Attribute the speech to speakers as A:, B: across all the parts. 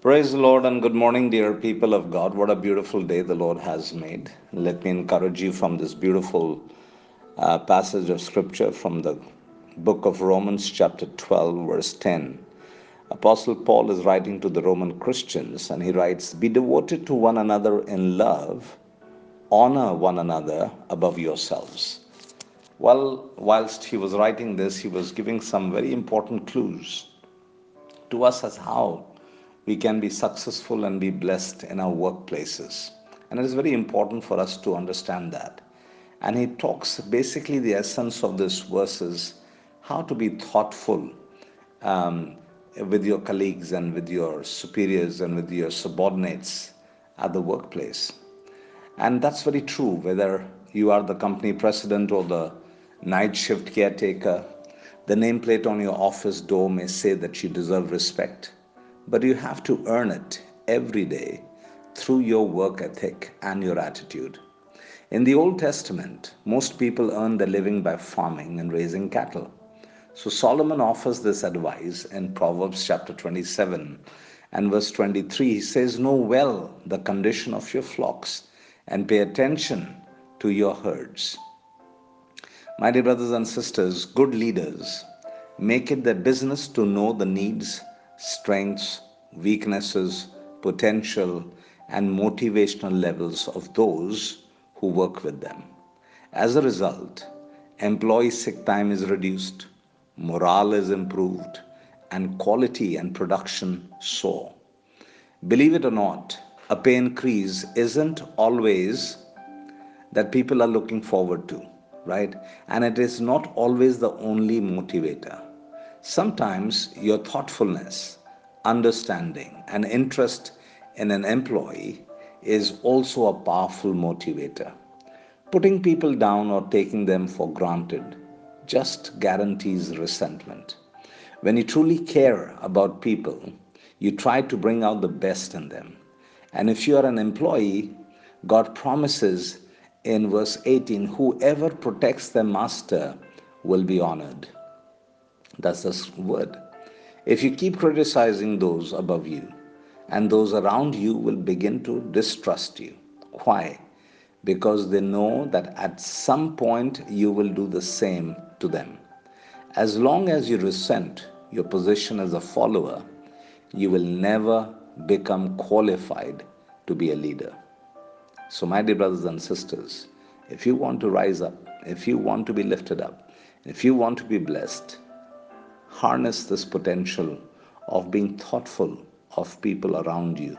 A: Praise the Lord and good morning, dear people of God. What a beautiful day the Lord has made. Let me encourage you from this beautiful uh, passage of scripture from the book of Romans, chapter 12, verse 10. Apostle Paul is writing to the Roman Christians and he writes, Be devoted to one another in love, honor one another above yourselves. Well, whilst he was writing this, he was giving some very important clues to us as how we can be successful and be blessed in our workplaces. And it is very important for us to understand that. And he talks basically the essence of this verse is how to be thoughtful um, with your colleagues and with your superiors and with your subordinates at the workplace. And that's very true, whether you are the company president or the night shift caretaker. The nameplate on your office door may say that you deserve respect but you have to earn it every day through your work ethic and your attitude. In the Old Testament, most people earn their living by farming and raising cattle. So Solomon offers this advice in Proverbs chapter 27 and verse 23. He says, Know well the condition of your flocks and pay attention to your herds. My dear brothers and sisters, good leaders make it their business to know the needs strengths, weaknesses, potential, and motivational levels of those who work with them. As a result, employee sick time is reduced, morale is improved, and quality and production soar. Believe it or not, a pay increase isn't always that people are looking forward to, right? And it is not always the only motivator. Sometimes your thoughtfulness, understanding, and interest in an employee is also a powerful motivator. Putting people down or taking them for granted just guarantees resentment. When you truly care about people, you try to bring out the best in them. And if you are an employee, God promises in verse 18 whoever protects their master will be honored. That's the word. If you keep criticizing those above you, and those around you will begin to distrust you. Why? Because they know that at some point you will do the same to them. As long as you resent your position as a follower, you will never become qualified to be a leader. So, my dear brothers and sisters, if you want to rise up, if you want to be lifted up, if you want to be blessed, harness this potential of being thoughtful of people around you.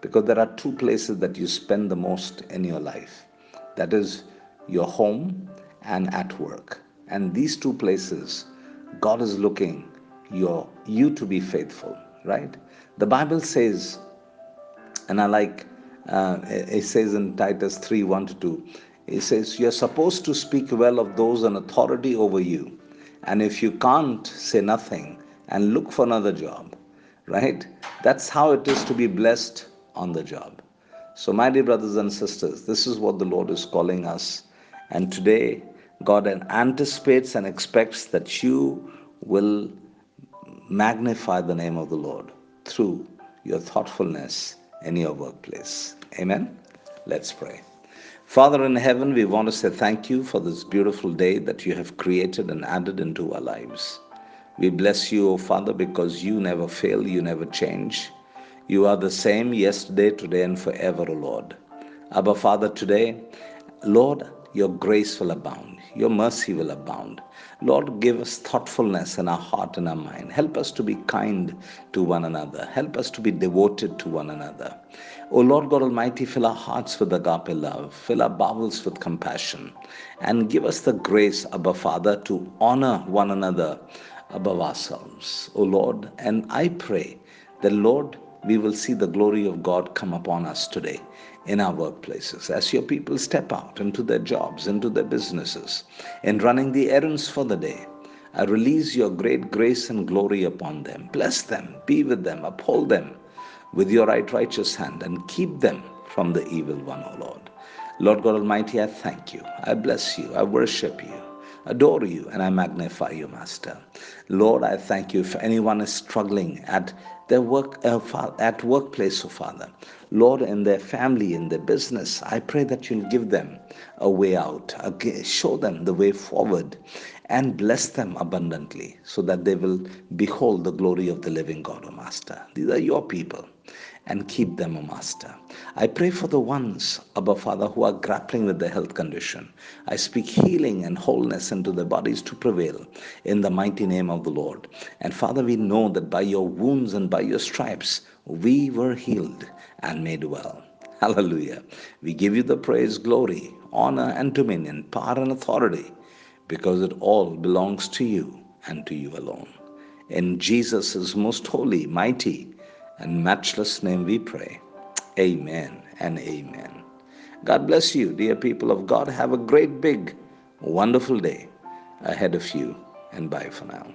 A: Because there are two places that you spend the most in your life. That is your home and at work. And these two places god is looking your you to be faithful right? The bible says and i like uh, it says in titus 3 1 to 2 it says you're supposed to speak well of those in authority over you and if you can't say nothing and look for another job, right? That's how it is to be blessed on the job. So, my dear brothers and sisters, this is what the Lord is calling us. And today, God anticipates and expects that you will magnify the name of the Lord through your thoughtfulness in your workplace. Amen. Let's pray. Father in heaven, we want to say thank you for this beautiful day that you have created and added into our lives. We bless you, O Father, because you never fail, you never change. You are the same yesterday, today, and forever, O Lord. Abba, Father, today, Lord, your grace will abound, your mercy will abound. Lord, give us thoughtfulness in our heart and our mind. Help us to be kind to one another. Help us to be devoted to one another. O Lord God Almighty, fill our hearts with agape love, fill our bowels with compassion, and give us the grace, Abba Father, to honor one another above ourselves. O Lord, and I pray that, Lord, we will see the glory of God come upon us today in our workplaces as your people step out into their jobs, into their businesses, in running the errands for the day. I release your great grace and glory upon them. Bless them, be with them, uphold them with your right righteous hand, and keep them from the evil one, O Lord. Lord God Almighty, I thank you. I bless you. I worship you. Adore you and I magnify you, Master. Lord, I thank you if anyone is struggling at their work uh, at workplace, oh Father. Lord, in their family, in their business, I pray that you'll give them a way out, show them the way forward, and bless them abundantly so that they will behold the glory of the living God, O Master. These are your people and keep them, O Master. I pray for the ones, Abba Father, who are grappling with their health condition. I speak healing and wholeness into their bodies to prevail in the mighty name of the Lord. And Father, we know that by your wounds and by your stripes, we were healed and made well. Hallelujah. We give you the praise, glory, honor, and dominion, power, and authority because it all belongs to you and to you alone. In Jesus' most holy, mighty, and matchless name we pray. Amen and amen. God bless you, dear people of God. Have a great, big, wonderful day ahead of you, and bye for now.